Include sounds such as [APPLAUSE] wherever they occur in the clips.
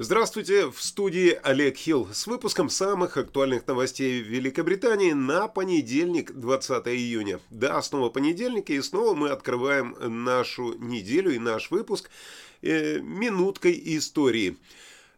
Здравствуйте, в студии Олег Хилл с выпуском самых актуальных новостей Великобритании на понедельник, 20 июня. Да, снова понедельник, и снова мы открываем нашу неделю и наш выпуск э, минуткой истории.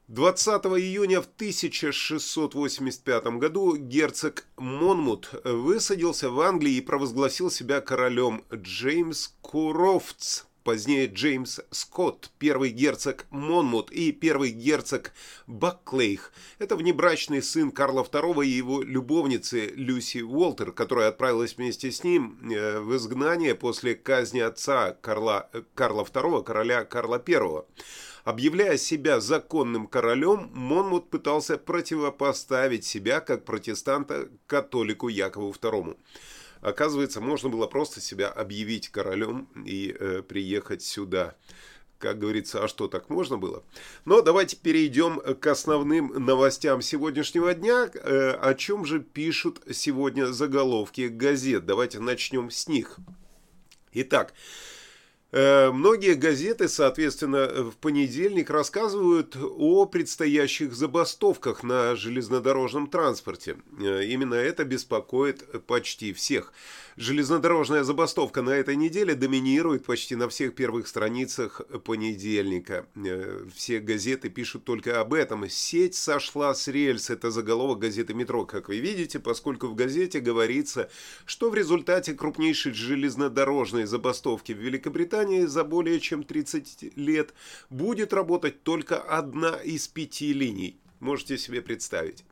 20 июня в 1685 году герцог Монмут высадился в Англии и провозгласил себя королем Джеймс Курофтс позднее Джеймс Скотт, первый герцог Монмут и первый герцог Бакклейх. Это внебрачный сын Карла II и его любовницы Люси Уолтер, которая отправилась вместе с ним э, в изгнание после казни отца Карла, Карла II, короля Карла I. Объявляя себя законным королем, Монмут пытался противопоставить себя как протестанта католику Якову II. Оказывается, можно было просто себя объявить королем и э, приехать сюда. Как говорится, а что, так можно было? Но давайте перейдем к основным новостям сегодняшнего дня. Э, о чем же пишут сегодня заголовки газет? Давайте начнем с них. Итак, многие газеты, соответственно, в понедельник рассказывают о предстоящих забастовках на железнодорожном транспорте. Э, именно это беспокоит почти всех. Железнодорожная забастовка на этой неделе доминирует почти на всех первых страницах понедельника. Э, все газеты пишут только об этом. Сеть сошла с рельс. Это заголовок газеты «Метро», как вы видите, поскольку в газете говорится, что в результате крупнейшей железнодорожной забастовки в Великобритании Британии за более чем 30 лет будет работать только одна из пяти линий. Можете себе представить.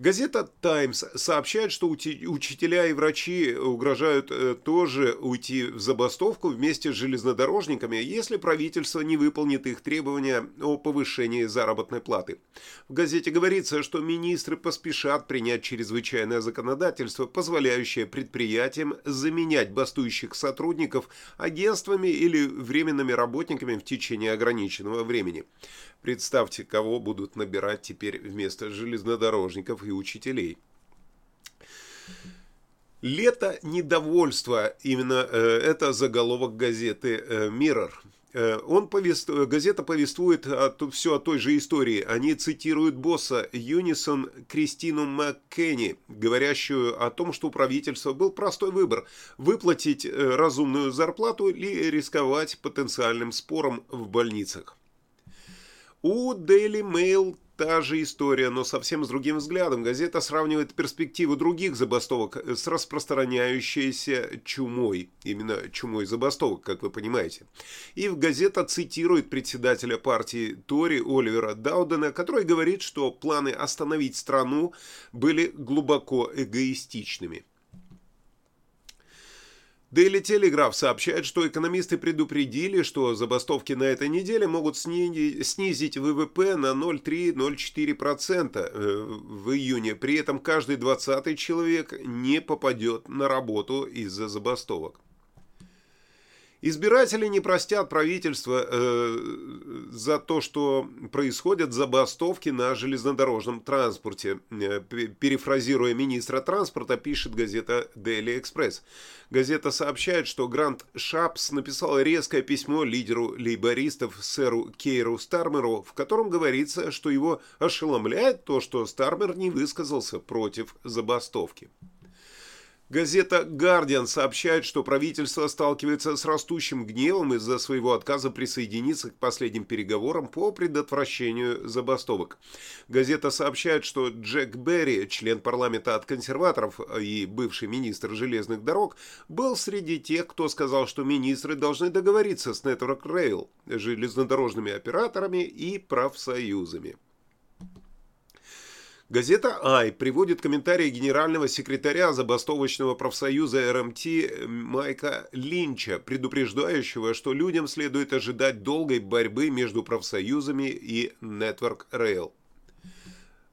Газета «Таймс» сообщает, что учителя и врачи угрожают э, тоже уйти в забастовку вместе с железнодорожниками, если правительство не выполнит их требования о повышении заработной платы. В газете говорится, что министры поспешат принять чрезвычайное законодательство, позволяющее предприятиям заменять бастующих сотрудников агентствами или временными работниками в течение ограниченного времени. Представьте, кого будут набирать теперь вместо железнодорожников и учителей. Лето недовольства, именно э, это заголовок газеты э, Mirror. Э, он повествует, газета повествует о, все о той же истории. Они цитируют босса Юнисон Кристину Маккенни, говорящую о том, что у правительства был простой выбор – выплатить э, разумную зарплату или рисковать потенциальным спором в больницах. У Daily Mail та же история, но совсем с другим взглядом. Газета сравнивает перспективу других забастовок с распространяющейся чумой. Именно чумой забастовок, как вы понимаете. И в газета цитирует председателя партии Тори Оливера Даудена, который говорит, что планы остановить страну были глубоко эгоистичными. Daily Telegraph сообщает, что экономисты предупредили, что забастовки на этой неделе могут снизить ВВП на 0,3-0,4% э, в июне. При этом каждый двадцатый человек не попадет на работу из-за забастовок. Избиратели не простят правительство э, за то, что происходят забастовки на железнодорожном транспорте. Э, перефразируя министра транспорта, пишет газета Daily Express. Газета сообщает, что Грант Шапс написал резкое письмо лидеру лейбористов сэру Кейру Стармеру, в котором говорится, что его ошеломляет то, что Стармер не высказался против забастовки. Газета «Гардиан» сообщает, что правительство сталкивается с растущим гневом из-за своего отказа присоединиться к последним переговорам по предотвращению забастовок. Газета сообщает, что Джек Берри, член парламента от консерваторов и бывший министр железных дорог, был среди тех, кто сказал, что министры должны договориться с Network Rail, железнодорожными операторами и профсоюзами. Газета «Ай» приводит комментарии генерального секретаря забастовочного профсоюза РМТ Майка Линча, предупреждающего, что людям следует ожидать долгой борьбы между профсоюзами и Network Rail.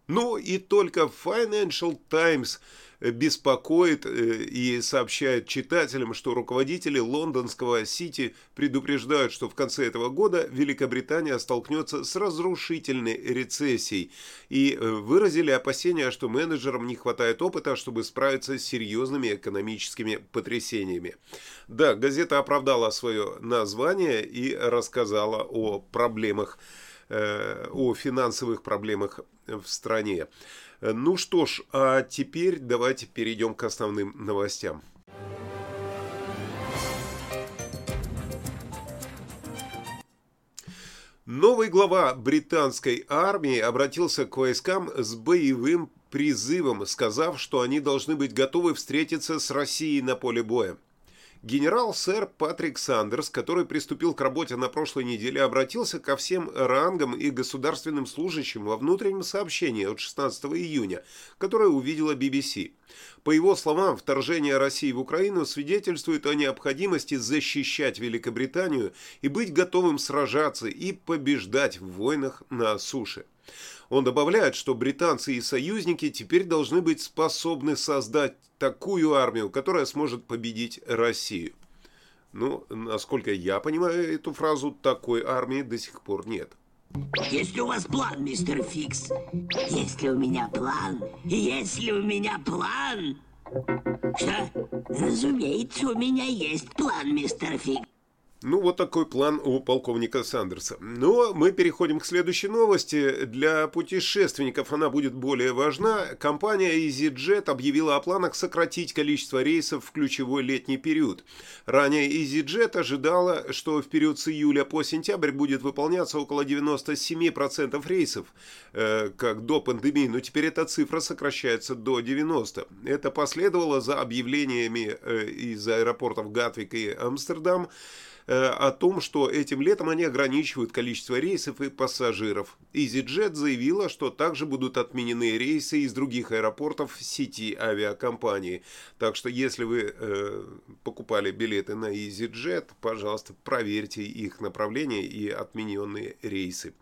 Ну и только Financial Times – беспокоит э, и сообщает читателям, что руководители лондонского Сити предупреждают, что в конце этого года Великобритания столкнется с разрушительной рецессией и э, выразили опасения, что менеджерам не хватает опыта, чтобы справиться с серьезными экономическими потрясениями. Да, газета оправдала свое название и рассказала о проблемах о финансовых проблемах в стране. Ну что ж, а теперь давайте перейдем к основным новостям. Новый глава британской армии обратился к войскам с боевым призывом, сказав, что они должны быть готовы встретиться с Россией на поле боя. Генерал сэр Патрик Сандерс, который приступил к работе на прошлой неделе, обратился ко всем рангам и государственным служащим во внутреннем сообщении от 16 июня, которое увидела BBC. По его словам, вторжение России в Украину свидетельствует о необходимости защищать Великобританию и быть готовым сражаться и побеждать в войнах на суше. Он добавляет, что британцы и союзники теперь должны быть способны создать такую армию, которая сможет победить Россию. Ну, насколько я понимаю эту фразу, такой армии до сих пор нет. Есть ли у вас план, мистер Фикс? Есть ли у меня план? Есть ли у меня план? Что? Разумеется, у меня есть план, мистер Фикс. Ну, вот такой план у полковника Сандерса. Но мы переходим к следующей новости. Для путешественников она будет более важна. Компания EasyJet объявила о планах сократить количество рейсов в ключевой летний период. Ранее EasyJet ожидала, что в период с июля по сентябрь будет выполняться около 97% рейсов, э, как до пандемии, но теперь эта цифра сокращается до 90%. Это последовало за объявлениями э, из аэропортов Гатвик и Амстердам, о том, что этим летом они ограничивают количество рейсов и пассажиров. EasyJet заявила, что также будут отменены рейсы из других аэропортов сети авиакомпании. Так что если вы э, покупали билеты на EasyJet, пожалуйста, проверьте их направление и отмененные рейсы.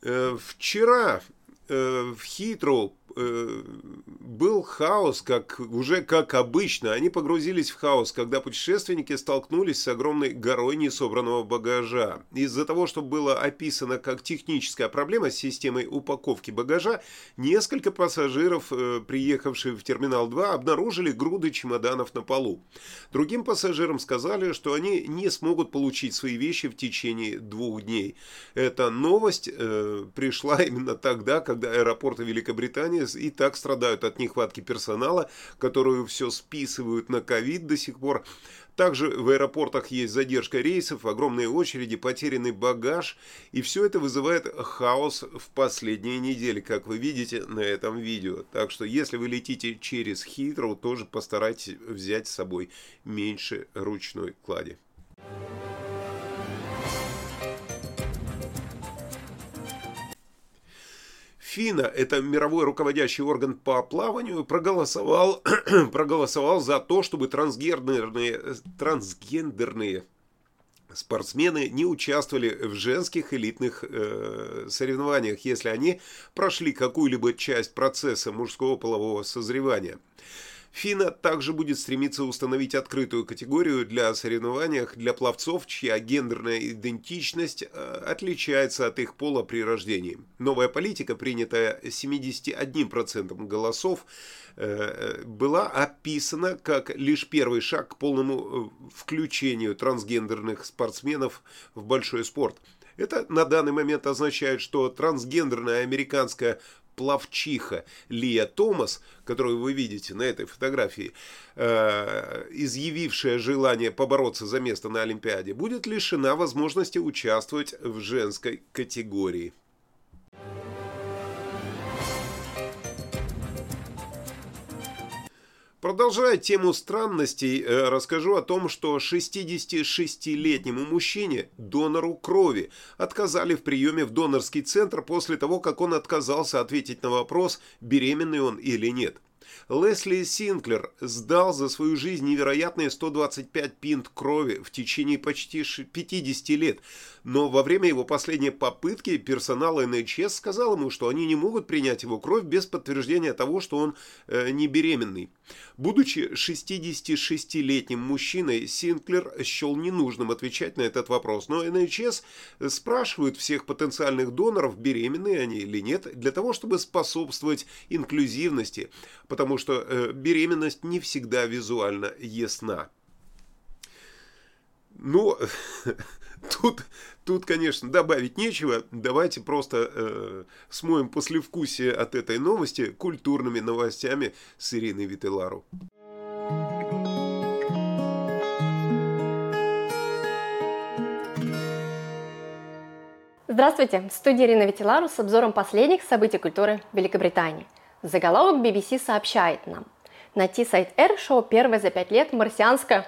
Э, вчера э, в Хитроу Э, был хаос, как уже как обычно. Они погрузились в хаос, когда путешественники столкнулись с огромной горой несобранного багажа. Из-за того, что было описано как техническая проблема с системой упаковки багажа, несколько пассажиров, э, приехавшие в терминал 2, обнаружили груды чемоданов на полу. Другим пассажирам сказали, что они не смогут получить свои вещи в течение двух дней. Эта новость э, пришла именно тогда, когда аэропорты Великобритании и так страдают от нехватки персонала, которую все списывают на ковид до сих пор. Также в аэропортах есть задержка рейсов, огромные очереди, потерянный багаж, и все это вызывает хаос в последние недели, как вы видите на этом видео. Так что если вы летите через Хитроу, тоже постарайтесь взять с собой меньше ручной клади. ФИНА, это мировой руководящий орган по плаванию, проголосовал, [CLEARS THROAT] проголосовал за то, чтобы трансгендерные, трансгендерные спортсмены не участвовали в женских элитных э, соревнованиях, если они прошли какую-либо часть процесса мужского полового созревания. ФИНА также будет стремиться установить открытую категорию для соревнований для пловцов, чья гендерная идентичность э, отличается от их пола при рождении. Новая политика, принятая 71% голосов, э, была описана как лишь первый шаг к полному э, включению трансгендерных спортсменов в большой спорт. Это на данный момент означает, что трансгендерная американская плавчиха Лия Томас, которую вы видите на этой фотографии, э, изъявившая желание побороться за место на Олимпиаде, будет лишена возможности участвовать в женской категории. Продолжая тему странностей, э, расскажу о том, что 66-летнему мужчине, донору крови, отказали в приеме в донорский центр после того, как он отказался ответить на вопрос, беременный он или нет. Лесли Синклер сдал за свою жизнь невероятные 125 пинт крови в течение почти 50 лет, но во время его последней попытки персонал НХС сказал ему, что они не могут принять его кровь без подтверждения того, что он э, не беременный. Будучи 66-летним мужчиной, Синклер счел ненужным отвечать на этот вопрос, но НХС спрашивают всех потенциальных доноров, беременные они или нет, для того, чтобы способствовать инклюзивности, потому что э, беременность не всегда визуально ясна. Ну, [LAUGHS] тут, тут, конечно, добавить нечего. Давайте просто э, смоем послевкусие от этой новости культурными новостями с Ириной Вителару. Здравствуйте! В студии Ирина Ветилару с обзором последних событий культуры Великобритании. Заголовок BBC сообщает нам. Найти сайт Air шоу первое за пять лет марсианская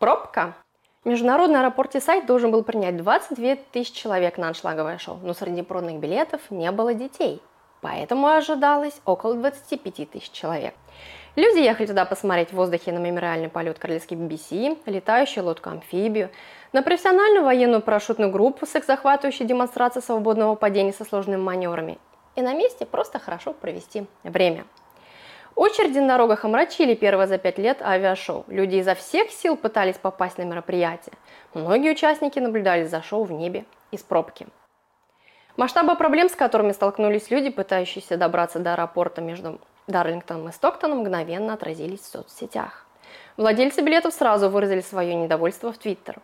пробка. Международный аэропорт сайт должен был принять 22 тысячи человек на аншлаговое шоу, но среди проданных билетов не было детей. Поэтому ожидалось около 25 тысяч человек. Люди ехали туда посмотреть в воздухе на мемориальный полет королевский BBC, летающую лодку-амфибию, на профессиональную военную парашютную группу с их захватывающей демонстрацией свободного падения со сложными маневрами. И на месте просто хорошо провести время. Очереди на дорогах омрачили первое за пять лет авиашоу. Люди изо всех сил пытались попасть на мероприятие. Многие участники наблюдали за шоу в небе из пробки. Масштабы проблем, с которыми столкнулись люди, пытающиеся добраться до аэропорта между Дарлингтоном и Стоктоном, мгновенно отразились в соцсетях. Владельцы билетов сразу выразили свое недовольство в Твиттер.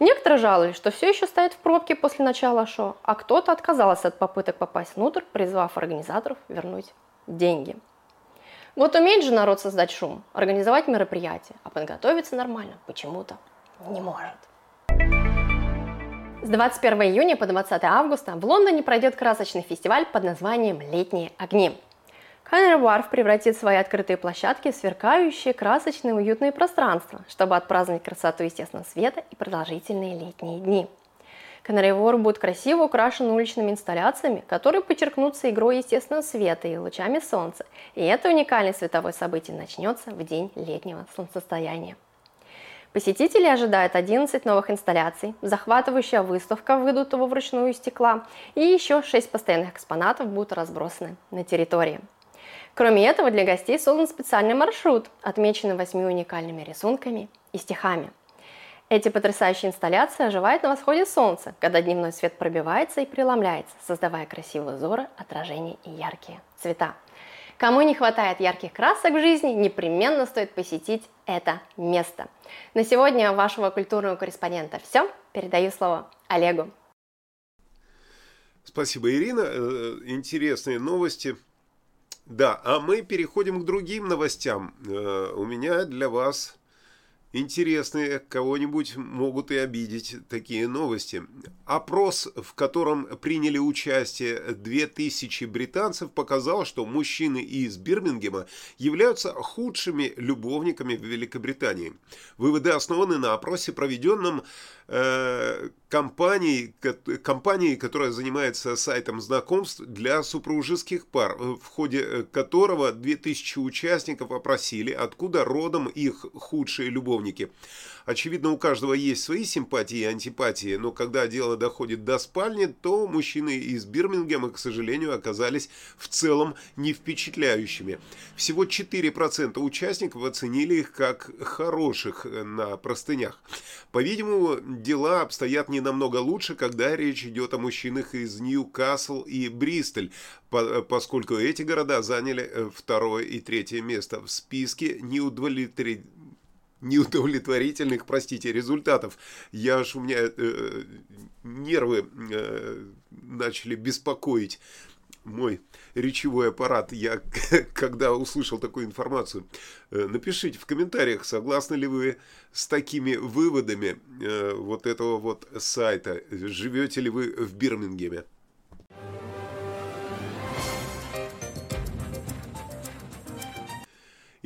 Некоторые жаловались, что все еще стоят в пробке после начала шоу, а кто-то отказался от попыток попасть внутрь, призвав организаторов вернуть деньги. Вот умеет же народ создать шум, организовать мероприятие, а подготовиться нормально почему-то не может. С 21 июня по 20 августа в Лондоне пройдет красочный фестиваль под названием «Летние огни». Каннери Варф превратит свои открытые площадки в сверкающие, красочные, уютные пространства, чтобы отпраздновать красоту естественного света и продолжительные летние дни. Канари Варф будет красиво украшен уличными инсталляциями, которые подчеркнутся игрой естественного света и лучами солнца. И это уникальное световое событие начнется в день летнего солнцестояния. Посетителей ожидает 11 новых инсталляций, захватывающая выставка выдутого вручную стекла и еще 6 постоянных экспонатов будут разбросаны на территории. Кроме этого, для гостей создан специальный маршрут, отмеченный восьми уникальными рисунками и стихами. Эти потрясающие инсталляции оживают на восходе солнца, когда дневной свет пробивается и преломляется, создавая красивые узоры, отражения и яркие цвета. Кому не хватает ярких красок в жизни, непременно стоит посетить это место. На сегодня вашего культурного корреспондента все. Передаю слово Олегу. Спасибо, Ирина. Э, интересные новости. Да, а мы переходим к другим новостям. Э, у меня для вас интересные, кого-нибудь могут и обидеть такие новости. Опрос, в котором приняли участие 2000 британцев, показал, что мужчины из Бирмингема являются худшими любовниками в Великобритании. Выводы основаны на опросе, проведенном э, компанией, компанией, которая занимается сайтом знакомств для супружеских пар, в ходе э, которого 2000 участников опросили, откуда родом их худшие любовники. Очевидно, у каждого есть свои симпатии и антипатии, но когда дело доходит до спальни, то мужчины из Бирмингема, к сожалению, оказались в целом не впечатляющими. Всего 4% участников оценили их как хороших на простынях. По-видимому, дела обстоят не намного лучше, когда речь идет о мужчинах из Ньюкасл и Бристоль, поскольку эти города заняли э, второе и третье место в списке неудовлетворительных неудовлетворительных, простите, результатов. Я аж у меня э, нервы э, начали беспокоить мой речевой аппарат, я [LAUGHS] когда услышал такую информацию. Э, напишите в комментариях, согласны ли вы с такими выводами э, вот этого вот сайта. Живете ли вы в Бирмингеме?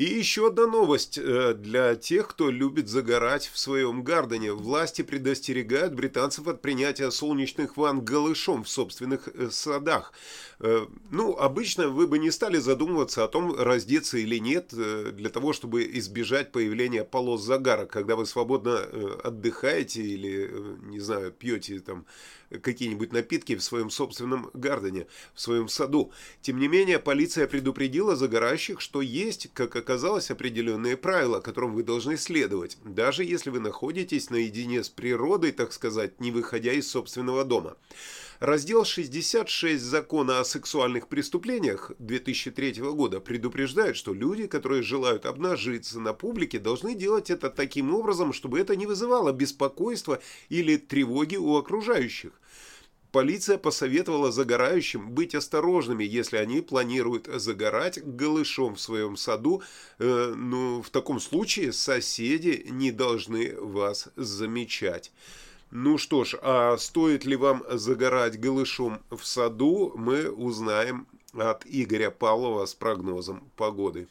И еще одна новость э, для тех, кто любит загорать в своем гардене. Власти предостерегают британцев от принятия солнечных ванн голышом в собственных э, садах. Э, ну, обычно вы бы не стали задумываться о том, раздеться или нет, для того, чтобы избежать появления полос загара, когда вы свободно отдыхаете или, не знаю, пьете там какие-нибудь напитки в своем собственном гардене, в своем саду. Тем не менее, полиция предупредила загорающих, что есть, как оказалось, оказалось определенные правила, которым вы должны следовать, даже если вы находитесь наедине с природой, так сказать, не выходя из собственного дома. Раздел 66 Закона о сексуальных преступлениях 2003 года предупреждает, что люди, которые желают обнажиться на публике, должны делать это таким образом, чтобы это не вызывало беспокойства или тревоги у окружающих. Полиция посоветовала загорающим быть осторожными, если они планируют загорать голышом в своем саду. Э, ну, в таком случае соседи не должны вас замечать. Ну что ж, а стоит ли вам загорать голышом в саду, мы узнаем от Игоря Павлова с прогнозом погоды.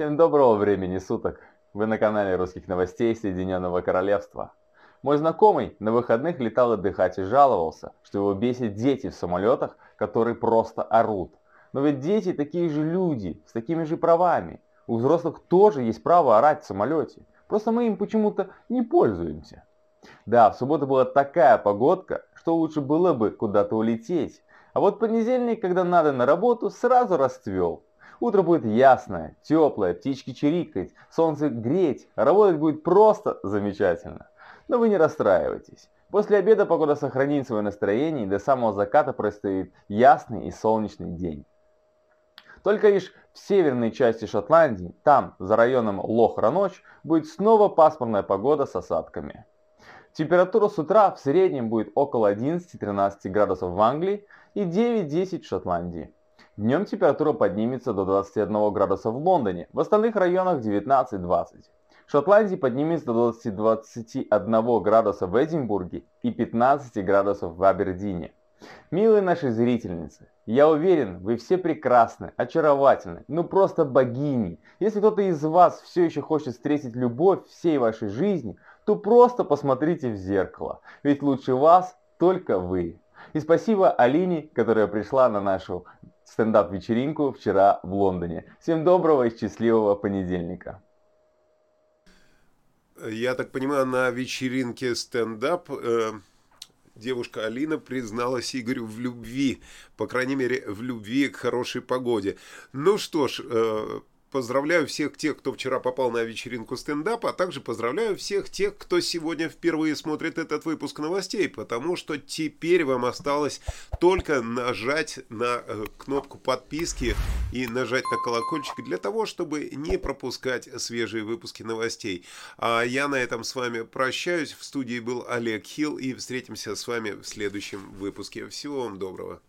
Всем доброго времени суток! Вы на канале русских новостей Соединенного Королевства. Мой знакомый на выходных летал отдыхать и жаловался, что его бесит дети в самолетах, которые просто орут. Но ведь дети такие же люди, с такими же правами. У взрослых тоже есть право орать в самолете. Просто мы им почему-то не пользуемся. Да, в субботу была такая погодка, что лучше было бы куда-то улететь. А вот понедельник, когда надо на работу, сразу расцвел. Утро будет ясное, теплое, птички чирикать, солнце греть, а работать будет просто замечательно. Но вы не расстраивайтесь. После обеда погода сохранит свое настроение и до самого заката простоит ясный и солнечный день. Только лишь в северной части Шотландии, там, за районом Лох-Раноч, будет снова пасмурная погода с осадками. Температура с утра в среднем будет около 11-13 градусов в Англии и 9-10 в Шотландии. Днем температура поднимется до 21 градуса в Лондоне, в остальных районах 19-20. В Шотландии поднимется до 20-21 градуса в Эдинбурге и 15 градусов в Абердине. Милые наши зрительницы, я уверен, вы все прекрасны, очаровательны, ну просто богини. Если кто-то из вас все еще хочет встретить любовь всей вашей жизни, то просто посмотрите в зеркало, ведь лучше вас только вы. И спасибо Алине, которая пришла на нашу стендап-вечеринку вчера в Лондоне. Всем доброго и счастливого понедельника. Я так понимаю, на вечеринке стендап э, девушка Алина призналась Игорю в любви, по крайней мере, в любви к хорошей погоде. Ну что ж, э, Поздравляю всех тех, кто вчера попал на вечеринку стендапа, а также поздравляю всех тех, кто сегодня впервые смотрит этот выпуск новостей, потому что теперь вам осталось только нажать на э, кнопку подписки и нажать на колокольчик для того, чтобы не пропускать свежие выпуски новостей. А я на этом с вами прощаюсь. В студии был Олег Хилл и встретимся с вами в следующем выпуске. Всего вам доброго.